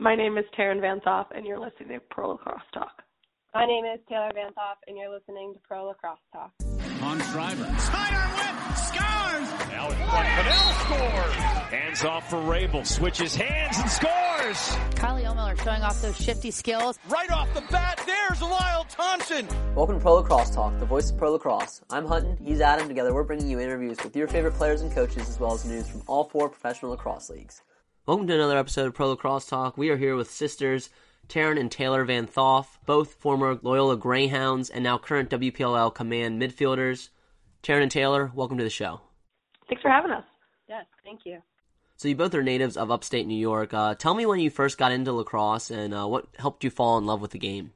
My name is Taryn Van Thoff, and you're listening to Pro Lacrosse Talk. My name is Taylor Van Thoff, and you're listening to Pro Lacrosse Talk. On driver. Snyder whip, scores! Now it's one. Fidel scores! Hands off for Rabel, switches hands and scores! Kylie Ohlmiller showing off those shifty skills. Right off the bat, there's Lyle Thompson! Welcome to Pro Lacrosse Talk, the voice of Pro Lacrosse. I'm Hutton, he's Adam. Together we're bringing you interviews with your favorite players and coaches as well as news from all four professional lacrosse leagues. Welcome to another episode of Pro Lacrosse Talk. We are here with sisters Taryn and Taylor Van Thoff, both former Loyola Greyhounds and now current WPLL command midfielders. Taryn and Taylor, welcome to the show. Thanks for having us. Yes, thank you. So you both are natives of upstate New York. Uh, tell me when you first got into lacrosse and uh, what helped you fall in love with the game.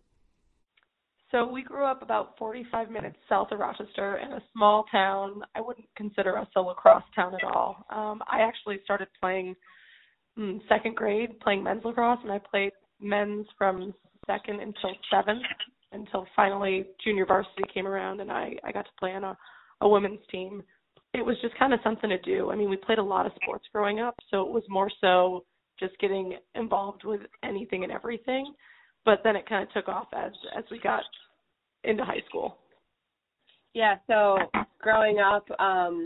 So we grew up about 45 minutes south of Rochester in a small town. I wouldn't consider us a lacrosse town at all. Um, I actually started playing second grade, playing men's lacrosse, and I played men's from second until seventh until finally junior varsity came around and I, I got to play on a, a women's team. It was just kind of something to do. I mean, we played a lot of sports growing up, so it was more so just getting involved with anything and everything. But then it kind of took off as as we got into high school. Yeah, so growing up, um,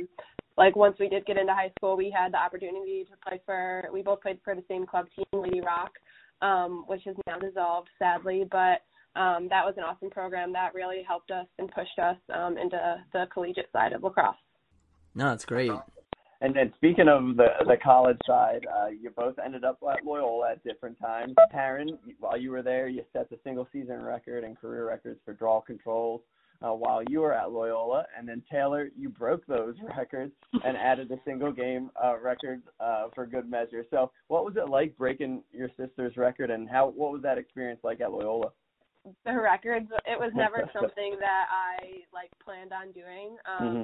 like once we did get into high school, we had the opportunity to play for. We both played for the same club team, Lady Rock, um, which has now dissolved sadly. But um, that was an awesome program that really helped us and pushed us um, into the collegiate side of lacrosse. No, that's great. And then speaking of the the college side, uh, you both ended up at Loyola at different times. Taryn, while you were there, you set the single season record and career records for draw controls uh, while you were at Loyola. And then Taylor, you broke those records and added a single game uh, record uh, for good measure. So, what was it like breaking your sister's record, and how what was that experience like at Loyola? The records, it was never something that I like planned on doing. Um, mm-hmm.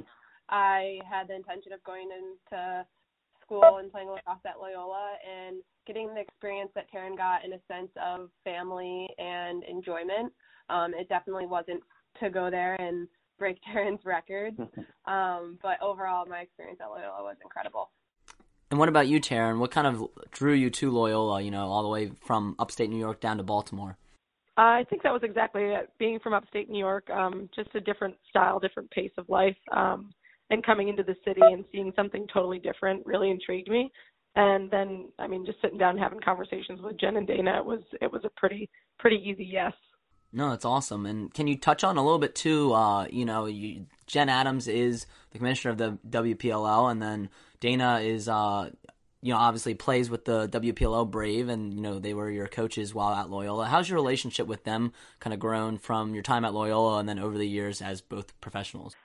I had the intention of going into school and playing lacrosse at Loyola and getting the experience that Taryn got in a sense of family and enjoyment. Um, it definitely wasn't to go there and break Taryn's records. um, but overall, my experience at Loyola was incredible. And what about you, Taryn? What kind of drew you to Loyola? You know, all the way from upstate New York down to Baltimore. I think that was exactly it. Being from upstate New York, um, just a different style, different pace of life, um, and coming into the city and seeing something totally different really intrigued me. And then, I mean, just sitting down and having conversations with Jen and Dana, it was it was a pretty pretty easy yes. No, that's awesome. And can you touch on a little bit too? Uh, you know, you, Jen Adams is the commissioner of the WPLL, and then Dana is, uh, you know, obviously plays with the WPLL Brave, and you know they were your coaches while at Loyola. How's your relationship with them kind of grown from your time at Loyola and then over the years as both professionals?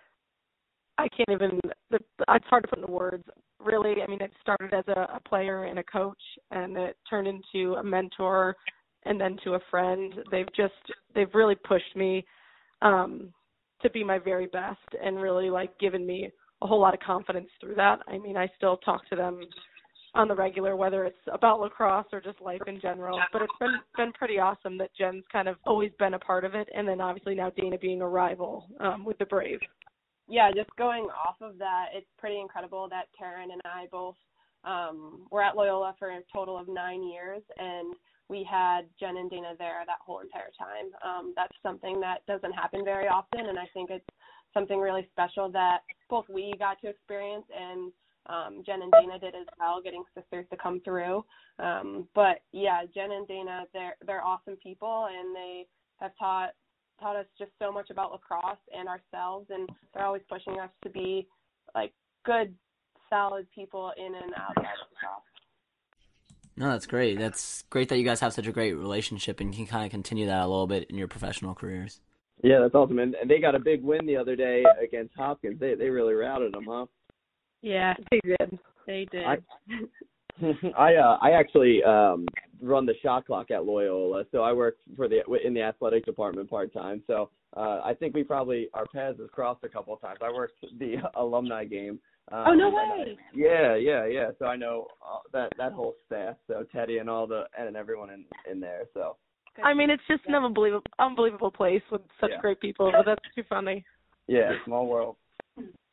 I can't even. It's hard to put into words. Really, I mean, it started as a, a player and a coach, and it turned into a mentor and then to a friend. They've just they've really pushed me um to be my very best and really like given me a whole lot of confidence through that. I mean, I still talk to them on the regular, whether it's about lacrosse or just life in general. But it's been been pretty awesome that Jen's kind of always been a part of it, and then obviously now Dana being a rival um, with the Brave. Yeah, just going off of that, it's pretty incredible that Taryn and I both um, were at Loyola for a total of nine years, and we had Jen and Dana there that whole entire time. Um, that's something that doesn't happen very often, and I think it's something really special that both we got to experience and um, Jen and Dana did as well, getting sisters to come through. Um, but yeah, Jen and Dana, they're they're awesome people, and they have taught taught us just so much about lacrosse and ourselves, and they're always pushing us to be like good, solid people in and outside of lacrosse. No, that's great. That's great that you guys have such a great relationship and you can kind of continue that a little bit in your professional careers. Yeah, that's awesome. And, and they got a big win the other day against Hopkins. They they really routed them, huh? Yeah, they did. They did. I, I uh I actually um run the shot clock at Loyola, so I work for the in the athletic department part time. So uh I think we probably our paths have crossed a couple of times. I worked the alumni game um, oh no way! yeah, yeah, yeah. So I know uh, that that whole staff. So Teddy and all the and everyone in in there. So. I mean, it's just an unbelievable, unbelievable place with such yeah. great people. But that's too funny. Yeah, small world.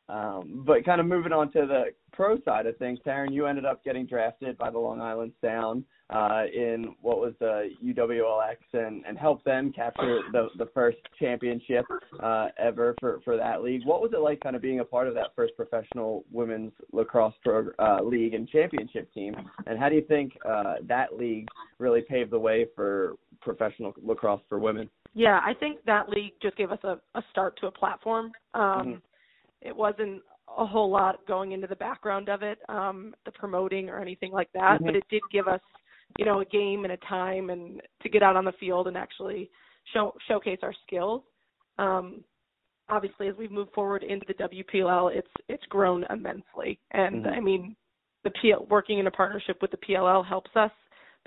Um, but kind of moving on to the pro side of things, Taryn, you ended up getting drafted by the Long Island Sound uh, in what was the UWLX and, and help them capture the the first championship uh, ever for for that league. What was it like, kind of being a part of that first professional women's lacrosse pro, uh, league and championship team? And how do you think uh, that league really paved the way for professional lacrosse for women? Yeah, I think that league just gave us a, a start to a platform. Um, Mm-hmm. It wasn't a whole lot going into the background of it, um, the promoting or anything like that, but Mhm. it did give us, you know, a game and a time and to get out on the field and actually show showcase our skills. Um, obviously, as we move forward into the WPLL, it's it's grown immensely, and Mhm. I mean, the PL, working in a partnership with the PLL helps us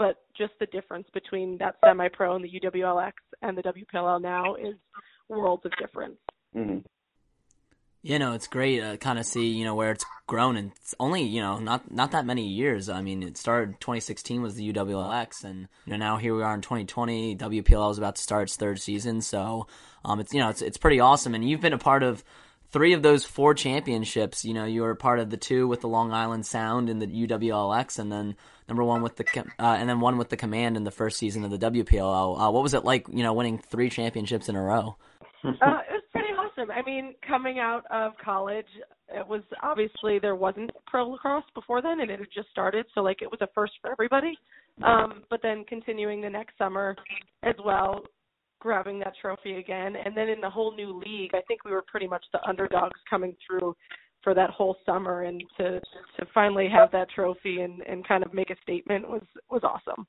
but just the difference between that semi-pro and the UWLX and the WPLL now is worlds of difference. Mm-hmm. You know, it's great to kind of see, you know, where it's grown and it's only, you know, not not that many years. I mean, it started 2016 was the UWLX and you know, now here we are in 2020. WPLL is about to start its third season, so um it's you know, it's it's pretty awesome and you've been a part of three of those four championships. You know, you were part of the two with the Long Island Sound in the UWLX and then number one with the uh, and then one with the Command in the first season of the WPLL. Uh, what was it like, you know, winning three championships in a row? Uh, it awesome. I mean, coming out of college, it was obviously there wasn't pro lacrosse before then, and it had just started, so like it was a first for everybody. Um, but then continuing the next summer as well, grabbing that trophy again, and then in the whole new league, I think we were pretty much the underdogs coming through for that whole summer, and to to finally have that trophy and and kind of make a statement was was awesome.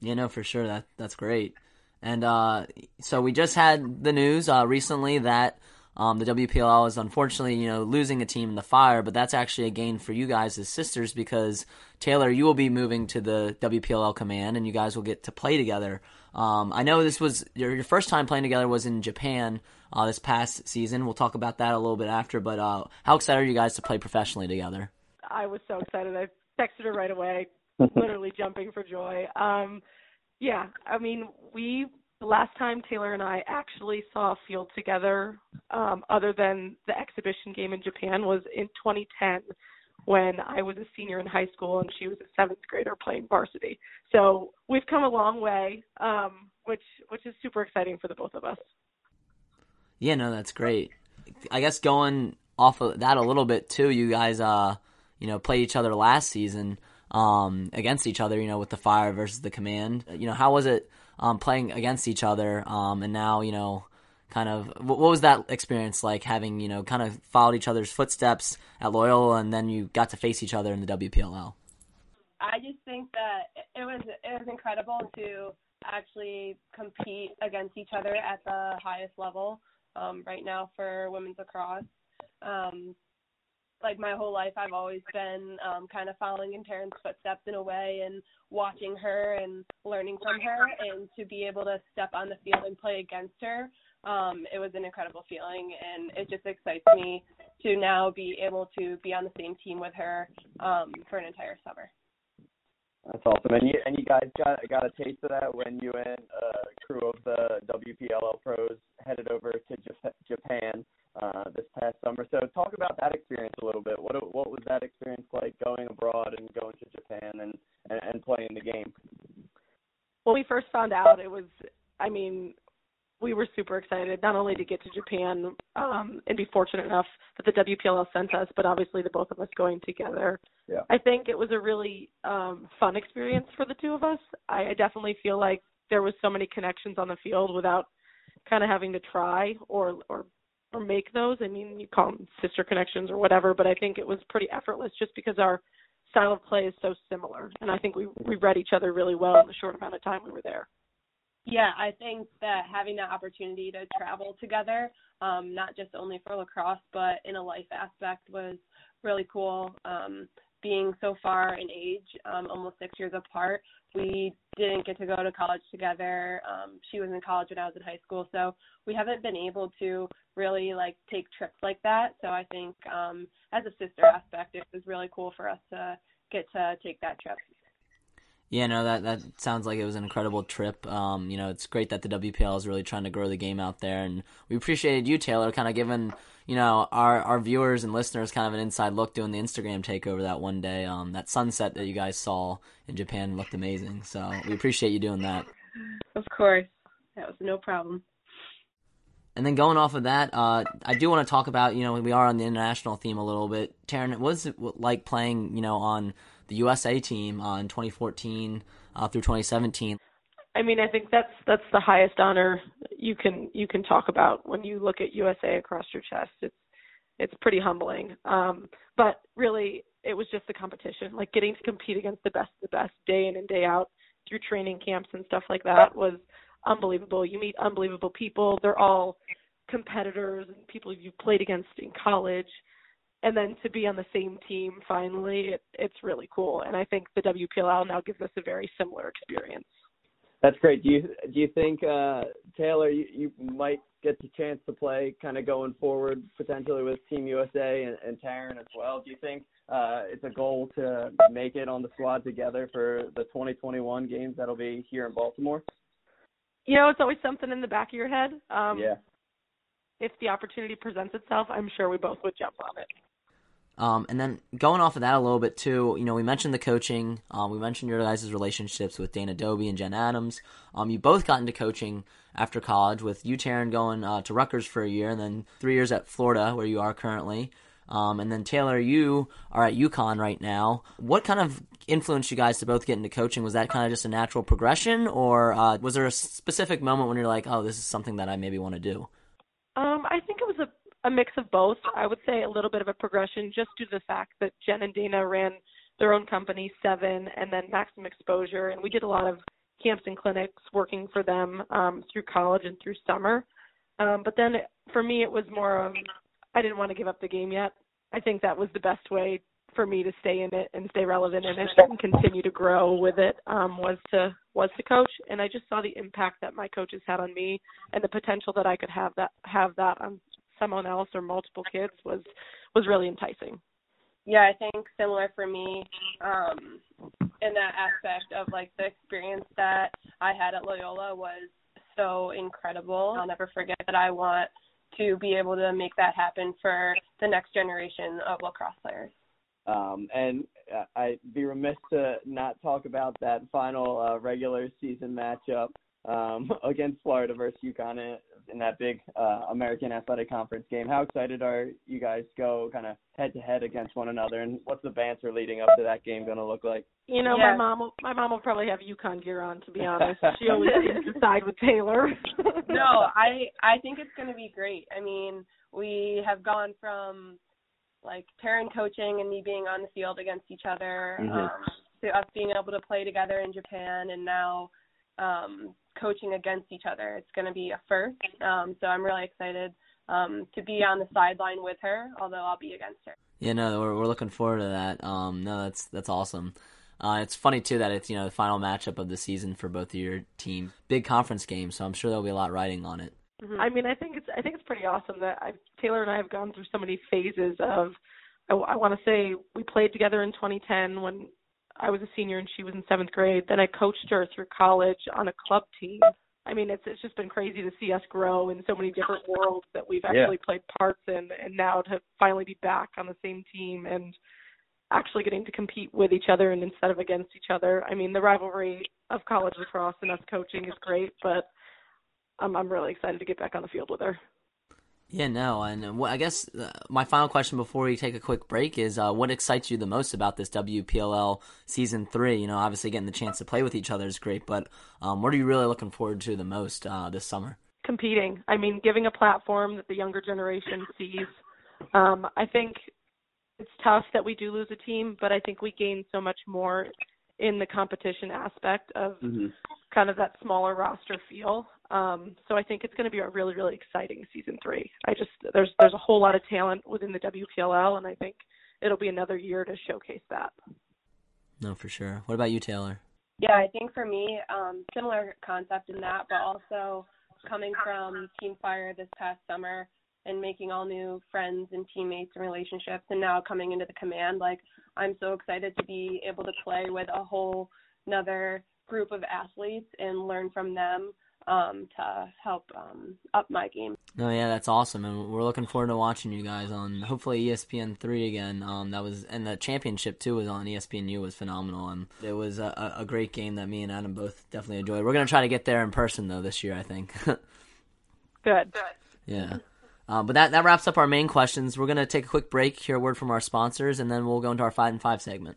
Yeah, no, for sure. That that's great. And uh, so we just had the news uh, recently that um, the WPLL is unfortunately, you know, losing a team in the fire, but that's actually a gain for you guys as sisters because Taylor, you will be moving to the WPLL command, and you guys will get to play together. Um, I know this was your, your first time playing together was in Japan uh, this past season. We'll talk about that a little bit after. But uh, how excited are you guys to play professionally together? I was so excited. I texted her right away, literally jumping for joy. Um, yeah, I mean, we the last time Taylor and I actually saw a field together, um, other than the exhibition game in Japan, was in 2010 when I was a senior in high school and she was a seventh grader playing varsity. So we've come a long way, um, which which is super exciting for the both of us. Yeah, no, that's great. I guess going off of that a little bit too, you guys, uh, you know, played each other last season um, against each other. You know, with the Fire versus the Command. You know, how was it um, playing against each other? Um, and now, you know, kind of what, what was that experience like? Having you know, kind of followed each other's footsteps at Loyola, and then you got to face each other in the WPLL. I just think that it was it was incredible to actually compete against each other at the highest level um, right now for women's lacrosse. Um, like my whole life, I've always been um, kind of following in Taryn's footsteps in a way and watching her and learning from her. And to be able to step on the field and play against her, um, it was an incredible feeling. And it just excites me to now be able to be on the same team with her um, for an entire summer. That's awesome, and you and you guys got got a taste of that when you and a crew of the WPLL pros headed over to Jap- Japan uh, this past summer. So talk about that experience a little bit. What what was that experience like going abroad and going to Japan and and, and playing the game? when we first found out it was i mean we were super excited not only to get to japan um and be fortunate enough that the wpll sent us but obviously the both of us going together Yeah. i think it was a really um fun experience for the two of us i, I definitely feel like there was so many connections on the field without kind of having to try or or or make those. I mean you call them sister connections or whatever but i think it was pretty effortless just because our style of play is so similar. And i think we we read each other really well in the short amount of time we were there. Yeah, I think that having that opportunity to travel together, um, not just only for lacrosse, but in a life aspect was really cool. Um, being so far in age, um, almost six years apart, we didn't get to go to college together. Um, she was in college when I was in high school, so we haven't been able to really like take trips like that. So I think um, as a sister aspect, it was really cool for us to get to take that trip. Yeah, no, that that sounds like it was an incredible trip. Um, you know, it's great that the WPL is really trying to grow the game out there, and we appreciated you, Taylor, kind of giving you know our our viewers and listeners kind of an inside look doing the Instagram takeover that one day. Um, that sunset that you guys saw in Japan looked amazing, so we appreciate you doing that. Of course, that was no problem. And then going off of that, uh, I do want to talk about you know we are on the international theme a little bit. Taryn, what was it like playing you know on the USA team uh, in 2014 uh, through 2017. I mean, I think that's that's the highest honor you can you can talk about when you look at USA across your chest. It's it's pretty humbling. Um, but really, it was just the competition, like getting to compete against the best of the best day in and day out through training camps and stuff like that was unbelievable. You meet unbelievable people. They're all competitors and people you've played against in college and then to be on the same team finally, it, it's really cool. And I think the WPLL now gives us a very similar experience. That's great. Do you do you think uh, Taylor you, you might get the chance to play kind of going forward potentially with Team USA and, and Taryn as well? Do you think uh, it's a goal to make it on the squad together for the 2021 games that'll be here in Baltimore? You know, it's always something in the back of your head. Um, yeah. If the opportunity presents itself, I'm sure we both would jump on it. Um, and then going off of that a little bit too, you know, we mentioned the coaching. Um, we mentioned your guys' relationships with Dana Dobbie and Jen Adams. Um, you both got into coaching after college, with you, Taryn, going uh, to Rutgers for a year, and then three years at Florida, where you are currently. Um, and then Taylor, you are at UConn right now. What kind of influenced you guys to both get into coaching? Was that kind of just a natural progression, or uh, was there a specific moment when you're like, "Oh, this is something that I maybe want to do"? Um, I think it was a a mix of both. I would say a little bit of a progression just due to the fact that Jen and Dana ran their own company, Seven, and then Maximum Exposure, and we did a lot of camps and clinics working for them um, through college and through summer. Um, but then for me, it was more of I didn't want to give up the game yet. I think that was the best way for me to stay in it and stay relevant in it and continue to grow with it um, was to was to coach. And I just saw the impact that my coaches had on me and the potential that I could have that have that on someone else or multiple kids was was really enticing. Yeah, I think similar for me um in that aspect of like the experience that I had at Loyola was so incredible. I'll never forget that I want to be able to make that happen for the next generation of lacrosse players. Um, and I'd be remiss to not talk about that final uh, regular season matchup um, against Florida versus UConn in that big uh, American Athletic Conference game. How excited are you guys go kind of head to head against one another, and what's the banter leading up to that game going to look like? You know, my mom will, my mom will probably have UConn gear on. To be honest, she always seems to side with Taylor. no, I I think it's going to be great. I mean, we have gone from like Taryn coaching and me being on the field against each other mm-hmm. um, to us being able to play together in Japan, and now um, coaching against each other. It's going to be a first. Um, so I'm really excited um, to be on the sideline with her, although I'll be against her. Yeah, no, we're we're looking forward to that. Um, no, that's that's awesome. Uh, it's funny too that it's you know the final matchup of the season for both of your team, Big conference game, so I'm sure there'll be a lot riding on it. Mm-hmm. I mean, I think it's I think it's pretty awesome that I've, Taylor and I have gone through so many phases of. I, I want to say we played together in 2010 when I was a senior and she was in seventh grade. Then I coached her through college on a club team. I mean, it's it's just been crazy to see us grow in so many different worlds that we've actually yeah. played parts in, and now to finally be back on the same team and actually getting to compete with each other and instead of against each other. I mean, the rivalry of college lacrosse and us coaching is great, but I'm I'm really excited to get back on the field with her. Yeah, no, and I guess uh, my final question before we take a quick break is, uh, what excites you the most about this WPLL season three? You know, obviously getting the chance to play with each other is great, but um, what are you really looking forward to the most uh, this summer? Competing. I mean, giving a platform that the younger generation sees. Um, I think it's tough that we do lose a team, but I think we gain so much more in the competition aspect of mm-hmm. kind of that smaller roster feel. Um, so I think it's going to be a really, really exciting season three. I just there's there's a whole lot of talent within the WPLL, and I think it'll be another year to showcase that. No, for sure. What about you, Taylor? Yeah, I think for me, um, similar concept in that, but also coming from Team Fire this past summer and making all new friends and teammates and relationships, and now coming into the command, like I'm so excited to be able to play with a whole another group of athletes and learn from them um, to help um, up my game. No, yeah, that's awesome, and we're looking forward to watching you guys on hopefully ESPN three again. Um, that was and the championship too was on ESPNU was phenomenal, and it was a, a great game that me and Adam both definitely enjoyed. We're gonna try to get there in person though this year, I think. Good. Yeah. Um, but that, that wraps up our main questions. We're going to take a quick break, hear a word from our sponsors, and then we'll go into our 5 and 5 segment.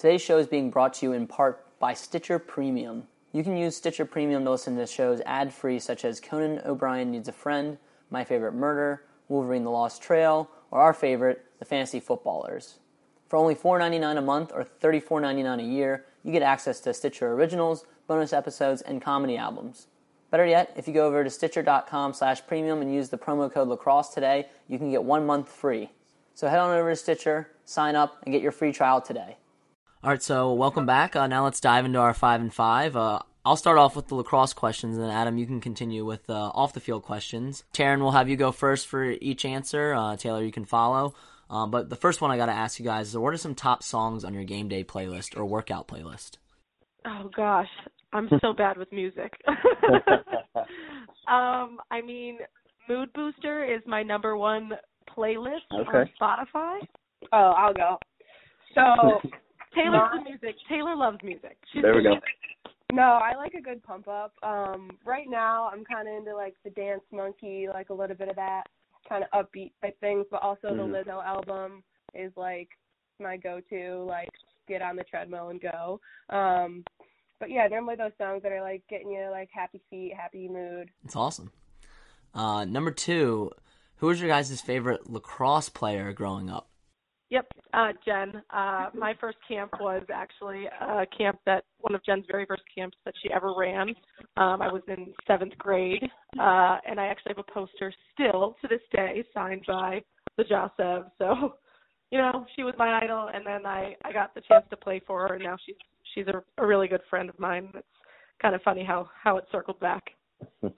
Today's show is being brought to you in part by Stitcher Premium. You can use Stitcher Premium to listen to shows ad free, such as Conan O'Brien Needs a Friend, My Favorite Murder, Wolverine the Lost Trail, or our favorite, The Fantasy Footballers. For only $4.99 a month or $34.99 a year, you get access to Stitcher Originals, bonus episodes, and comedy albums. Better yet, if you go over to stitcher.com slash premium and use the promo code lacrosse today, you can get one month free. So head on over to Stitcher, sign up, and get your free trial today. All right, so welcome back. Uh, now let's dive into our five and five. Uh, I'll start off with the lacrosse questions, and then Adam, you can continue with uh, off the field questions. Taryn, we'll have you go first for each answer. Uh, Taylor, you can follow. Um, but the first one I got to ask you guys is what are some top songs on your game day playlist or workout playlist? Oh gosh, I'm so bad with music. um, I mean, Mood Booster is my number one playlist Okay. on Spotify. Oh, I'll go. So Taylor's the music. Taylor loves music. She's There we go. music. No, I like a good pump up. Um, right now I'm kind of into like the Dance Monkey, like a little bit of that kind of upbeat type things, but also Mhm. the Lizzo album is like my go-to, like get on the treadmill and go. Um, but yeah, normally those songs that are like getting you like happy feet, happy mood. It's awesome. Uh, number two, who was your guys' favorite lacrosse player growing up? Yep, uh, Jen. Uh, my first camp was actually a camp that one of Jen's very first camps that she ever ran. Um, I was in seventh grade, uh, and I actually have a poster still to this day signed by the Josev. So, you know, she was my idol, and then I I got the chance to play for her, and now she's she's a, a really good friend of mine. It's kind of funny how how it circled back.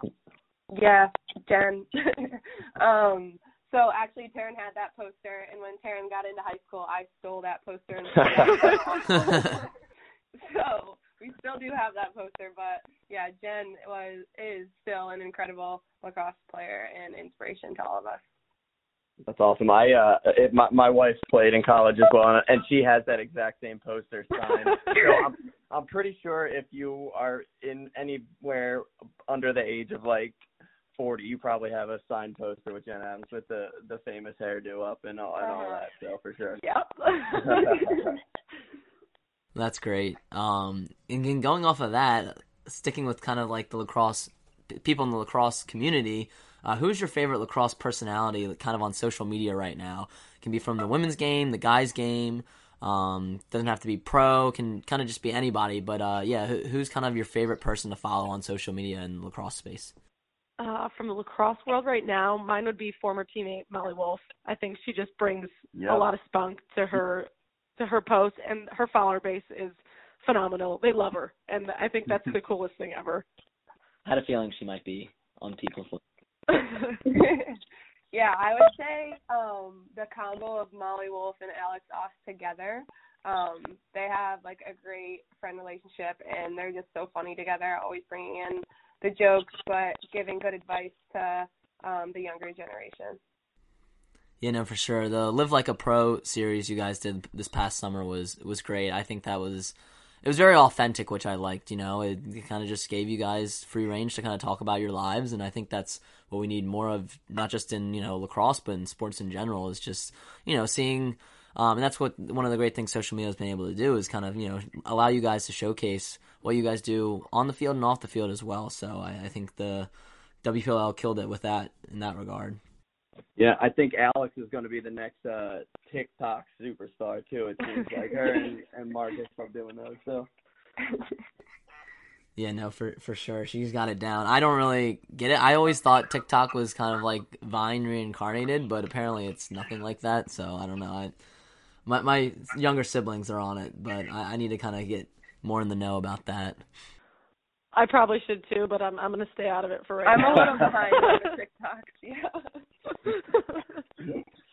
Yeah, Jen. um, so actually, Taryn had that poster, and when Taryn got into high school, I stole that poster. And so we still do have that poster, but yeah, Jen was is still an incredible lacrosse player and inspiration to all of us. That's awesome. I uh, it, my my wife played in college as well, and, and she has that exact same poster signed. so I'm I'm pretty sure if you are in anywhere under the age of like 40, you probably have a signed poster with Jen Adams with the the famous hairdo up and all and all that. So for sure. Yep. That's great. Um, and then going off of that, sticking with kind of like the lacrosse people in the lacrosse community, uh, who's your favorite lacrosse personality, like, kind of on social media right now? can be from the women's game, the guys' game. Um, doesn't have to be pro. Can kind of just be anybody. But uh, yeah, who, who's kind of your favorite person to follow on social media in the lacrosse space? Uh, from the lacrosse world right now, mine would be former teammate Molly Wolf. I think she just brings Yep. a lot of spunk to her to her post, and her follower base is phenomenal. They love her, and I think that's the coolest thing ever. I had a feeling she might be on people's. List. yeah, I would say um the combo of Molly Wolf and Alex Aust together. Um, they have like a great friend relationship, and they're just so funny together. Always bringing in the jokes, but giving good advice to um, the younger generation. Yeah, no, for sure. The Live Like a Pro series you guys did this past summer was was great. I think that was it was very authentic, which I liked. You know, it, it kind of just gave you guys free range to kind of talk about your lives, and I think that's what we need more of, not just in you know lacrosse, but in sports in general. Is just you know seeing, um, and that's what one of the great things social media has been able to do is kind of you know allow you guys to showcase what you guys do on the field and off the field as well. So I, I think the WPL killed it with that in that regard. Yeah, I think Alex is going to be the next uh TikTok superstar too. It seems like her and, and Marcus are doing those. So Yeah, no, for for sure. She's got it down. I don't really get it. I always thought TikTok was kind of like Vine reincarnated, but apparently it's nothing like that. So I don't know. I, my my younger siblings are on it, but I, I need to kind of get more in the know about that. I probably should too, but I'm I'm gonna stay out of it for right I'm now. a little behind on the TikToks.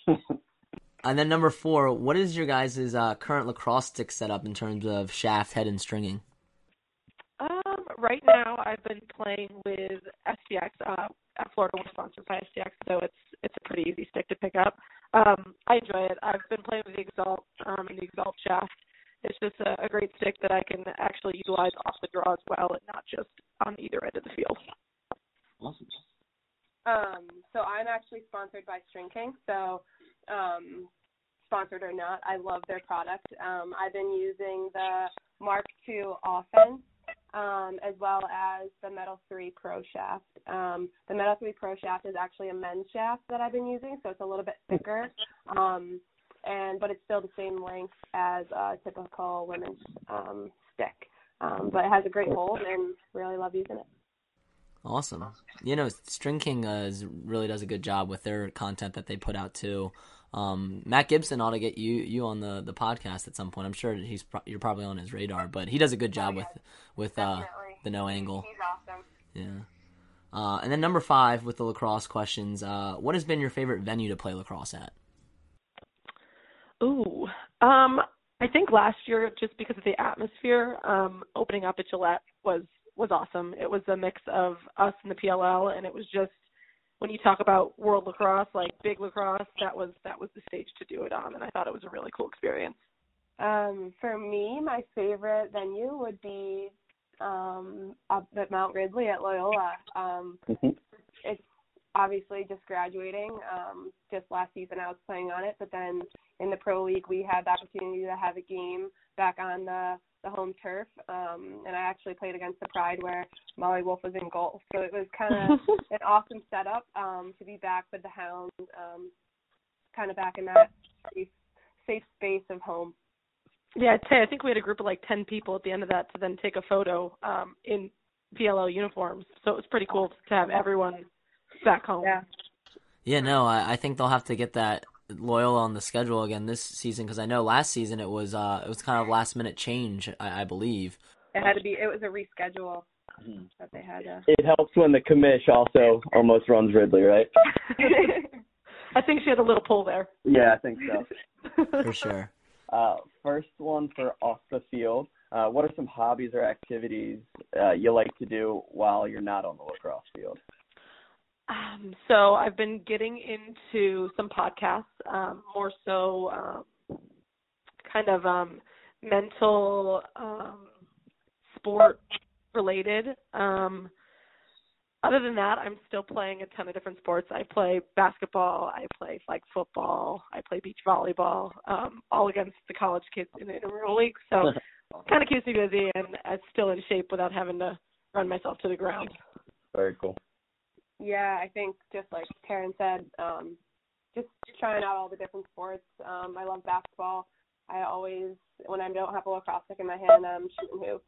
Yeah. And then number four, what is your guys' uh, current lacrosse stick setup in terms of shaft, head, and stringing? Um, right now I've been playing with STX. Uh, at Florida was sponsored by STX, so it's it's a pretty easy stick to pick up. Um, I enjoy it. I've been playing with the Exalt um, and the Exalt shaft. It's just a, a great stick that I can actually utilize off the draw as well, and not just on either end of the field. awesome. Um, so I'm actually sponsored by String King. So, um, sponsored or not, I love their product. Um, I've been using the Mark II Offense um, as well as the Metal 3 Pro Shaft. Um, the Metal 3 Pro Shaft is actually a men's shaft that I've been using, so it's a little bit thicker. And but it's still the same length as a typical women's um, stick. Um, but it has a great hold and really love using it. Awesome. You know, String King uh, is, really does a good job with their content that they put out too. Um, Matt Gibson ought to get you you on the, the podcast at some point. I'm sure he's pro- you're probably on his radar, but he does a good job with with uh, the no angle. He's awesome. Yeah. Uh, and then number five with the lacrosse questions. Uh, what has been your favorite venue to play lacrosse at? Ooh, um, I think last year just because of the atmosphere, um, opening up at Gillette was was awesome. It was a mix of us and the PLL, and it was just when you talk about world lacrosse, like big lacrosse, that was that was the stage to do it on, and I thought it was a really cool experience. Um, for me, my favorite venue would be um, up at Mount Ridley at Loyola. Um, Mhm. it's obviously just graduating. Um, just last season I was playing on it, but then in the pro league we had the opportunity to have a game back on the the home turf, um, and I actually played against the Pride where Molly Wolf was in goal. So it was kind of an awesome setup um, to be back with the Hounds, um, kind of back in that safe, safe space of home. Yeah, I'd say I think we had a group of like ten people at the end of that to then take a photo um, in PLL uniforms. So it was pretty cool to have everyone back home. Yeah. Yeah, no, I, I think they'll have to get that Loyola on the schedule again this season because I know last season it was uh it was kind of last minute change I, I believe. It had to be. It was a reschedule Mhm. that they had to. It helps when the commish also almost runs Ridley, right? I think she had a little pull there. Yeah, I think so. For sure. Uh, first one for off the field. Uh, what are some hobbies or activities uh, you like to do while you're not on the lacrosse field? Um, so I've been getting into some podcasts, um, more so um, kind of um, mental um, sport related. Um, other than that, I'm still playing a ton of different sports. I play basketball, I play flag football, I play beach volleyball, um, all against the college kids in the intramural league. So kind of keeps me busy and I'm still in shape without having to run myself to the ground. Very cool. Yeah, I think just like Karen said, um, just trying out all the different sports. Um, I love basketball. I always, when I don't have a lacrosse stick in my hand, I'm shooting hoops.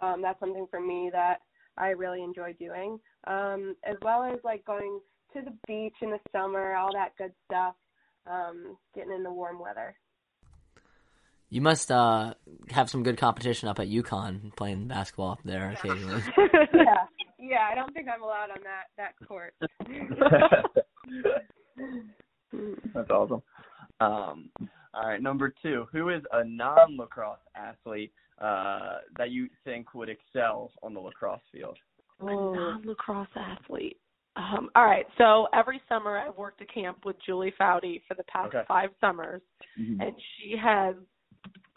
Um, that's something for me that I really enjoy doing. Um, as well as like going to the beach in the summer, all that good stuff. Um, getting in the warm weather. You must uh have some good competition up at UConn playing basketball up there occasionally. yeah, yeah. I don't think I'm allowed on that that court. That's awesome. Um, all right, number two. Who is a non-lacrosse athlete uh, that you think would excel on the lacrosse field? a non-lacrosse athlete. Um, all right, so every summer I've worked a camp with Julie Foudy for the past Okay. five summers, Mhm. and she has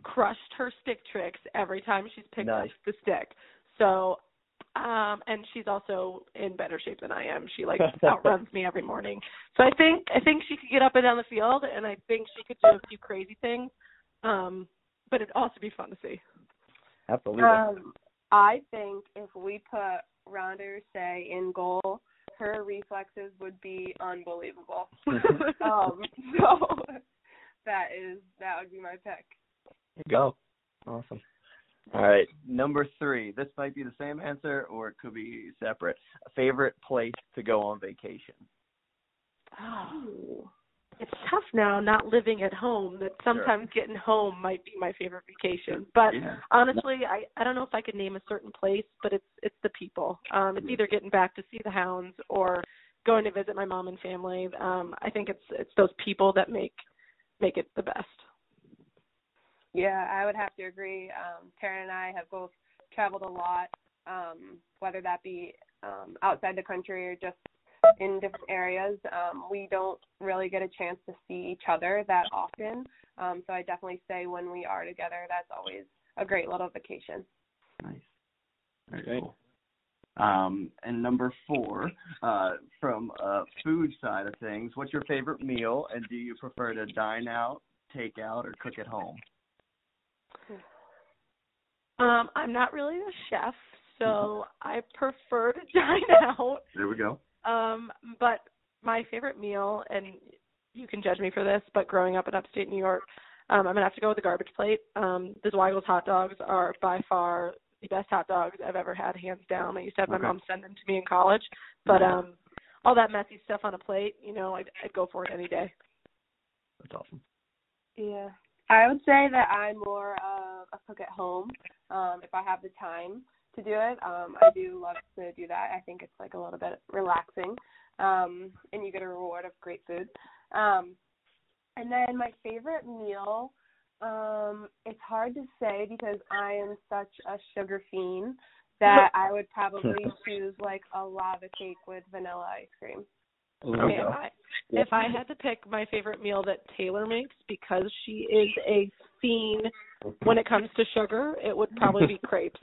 crushed her stick tricks every time she's picked Nice. up the stick. So, um, and she's also in better shape than I am. She like outruns me every morning. So I think I think she could get up and down the field, and I think she could do a few crazy things. Um, but it'd also be fun to see. Absolutely. Um, I think if we put Ronda Rousey in goal her reflexes would be unbelievable. um, so that is that would be my pick. There you go. Awesome. All right, number three. This might be the same answer, or it could be separate. A favorite place to go on vacation. Oh, it's tough now not living at home. That sometimes sure. getting home might be my favorite vacation. But yeah. honestly, I I don't know if I could name a certain place, but it's it's the people. Um, it's either getting back to see the hounds or going to visit my mom and family. Um, I think it's it's those people that make make it the best. Yeah, I would have to agree. Um, and I have both traveled a lot, um, whether that be um, outside the country or just in different areas. Um, we don't really get a chance to see each other that often. Um, so I definitely say when we are together, that's always a great little vacation. Nice. Very okay. cool. Um, and number four, uh, from a food side of things, what's your favorite meal, and do you prefer to dine out, take out, or cook at home? Um, I'm not really a chef, so mm-hmm. I prefer to dine out. There we go. Um, but my favorite meal, and you can judge me for this, but growing up in upstate New York, um, I'm gonna have to go with the garbage plate. Um, the Zweigle's hot dogs are by far the best hot dogs I've ever had, hands down. I used to have my okay. mom send them to me in college, but um, all that messy stuff on a plate, you know, I'd, I'd go for it any day. That's awesome. Yeah, I would say that I'm more of a cook at home um, if I have the time to do it. Um, I do love to do that. I think it's like a little bit relaxing, um, and you get a reward of great food. Um, and then my favorite meal, um, it's hard to say because I am such a sugar fiend that I would probably choose like a lava cake with vanilla ice cream. Okay, if I, if I had to pick my favorite meal that Taylor makes because she is a fiend when it comes to sugar, it would probably be crepes.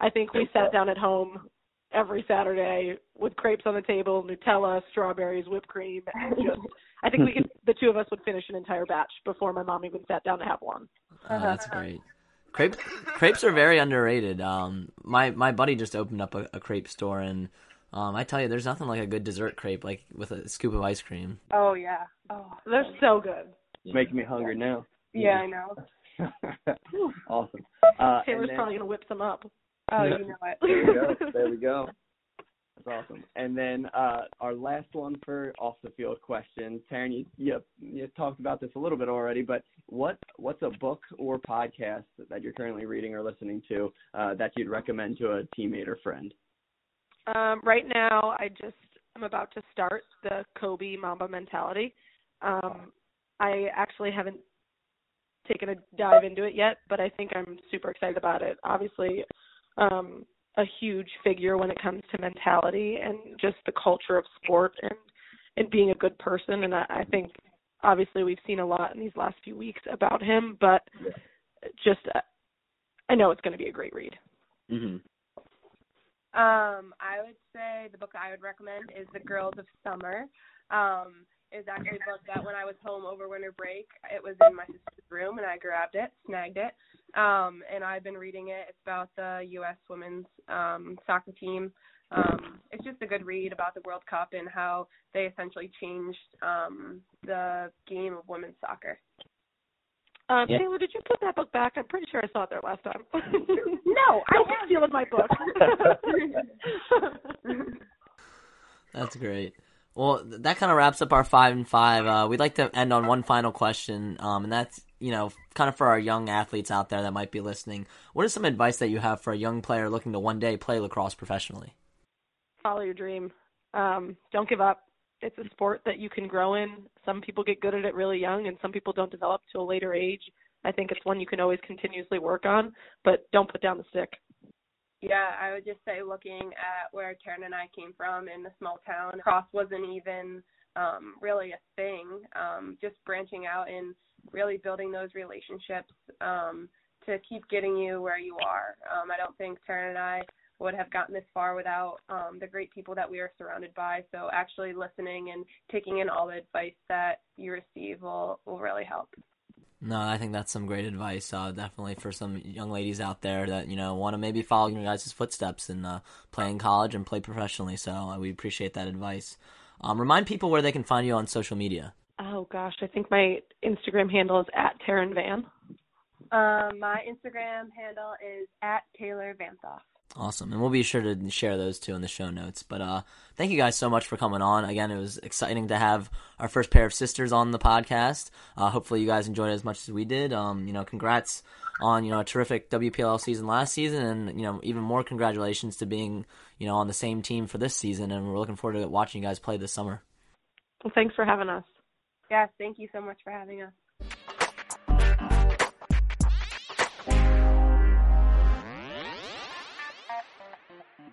I think we sat down at home every Saturday with crepes on the table, Nutella, strawberries, whipped cream, and just I think we could the two of us would finish an entire batch before my mom even sat down to have one. Oh, that's great. Crepes crepes are very underrated. Um my my buddy just opened up a, a crepe store and um I tell you there's nothing like a good dessert crepe like with a scoop of ice cream. Oh yeah. Oh, they're so good. It's making me hungry now. Yeah, I know. awesome. Uh, Taylor's then, probably gonna whip some up. Oh, you know it. there we go. There we go. That's awesome. And then uh, our last one for off the field questions. Taryn, you, you you talked about this a little bit already, but what what's a book or podcast that you're currently reading or listening to uh, that you'd recommend to a teammate or friend? Um, right now, I just I'm about to start the Kobe Mamba mentality. Um, I actually haven't taken a dive into it yet, but I think I'm super excited about it. Obviously, um, a huge figure when it comes to mentality and just the culture of sport and and being a good person. And I, I think obviously we've seen a lot in these last few weeks about him, but just uh, I know it's going to be a great read. Mm-hmm. Um, I would say the book I would recommend is The Girls of Summer. Um, is actually a book that when I was home over winter break, it was in my sister's room and I grabbed it, snagged it, um, and I've been reading it. It's about the U.S. women's um, soccer team. Um, it's just a good read about the World Cup and how they essentially changed um, the game of women's soccer. Um, yeah. Taylor, did you put that book back? I'm pretty sure I saw it there last time. no, I have stealing my book. That's great. Well, that kind of wraps up our five and five. Uh, we'd like to end on one final question, um, and that's you know kind of for our young athletes out there that might be listening. What is some advice that you have for a young player looking to one day play lacrosse professionally? Follow your dream. Um, don't give up. It's a sport that you can grow in. Some people get good at it really young, and some people don't develop to a later age. I think it's one you can always continuously work on, but don't put down the stick. Yeah, I would just say looking at where Taryn and I came from in the small town, cross wasn't even um, really a thing. Um, just branching out and really building those relationships um, to keep getting you where you are. Um, I don't think Taryn and I would have gotten this far without um, the great people that we are surrounded by. So actually listening and taking in all the advice that you receive will will really help. No, I think that's some great advice. Uh, definitely for some young ladies out there that you know want to maybe follow your guys' footsteps and uh, play in college and play professionally. So uh, we appreciate that advice. Um, remind people where they can find you on social media. Oh gosh, I think my Instagram handle is at Taryn Van. Um, my Instagram handle is at Taylor Vanthoff. Awesome. And we'll be sure to share those two in the show notes. But uh, thank you guys so much for coming on. Again, it was exciting to have our first pair of sisters on the podcast. Uh, hopefully you guys enjoyed it as much as we did. Um, you know, congrats on, you know, a terrific WPLL season last season and, you know, even more congratulations to being, you know, on the same team for this season and we're looking forward to watching you guys play this summer. Well, thanks for having us. Yes, thank you so much for having us.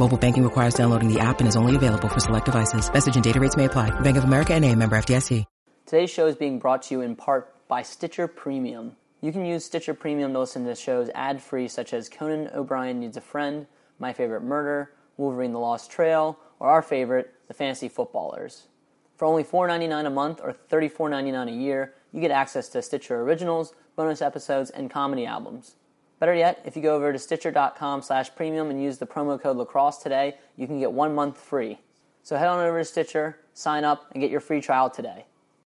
Mobile banking requires downloading the app and is only available for select devices. Message and data rates may apply. Bank of America N.A. member FDIC. Today's show is being brought to you in part by Stitcher Premium. You can use Stitcher Premium to listen to shows ad-free such as Conan O'Brien Needs a Friend, My Favorite Murder, Wolverine the Lost Trail, or our favorite, The Fantasy Footballers. For only $4.99 a month or $34.99 a year, you get access to Stitcher Originals, bonus episodes, and comedy albums. Better yet, if you go over to stitcher.com slash premium and use the promo code lacrosse today, you can get one month free. So head on over to Stitcher, sign up, and get your free trial today.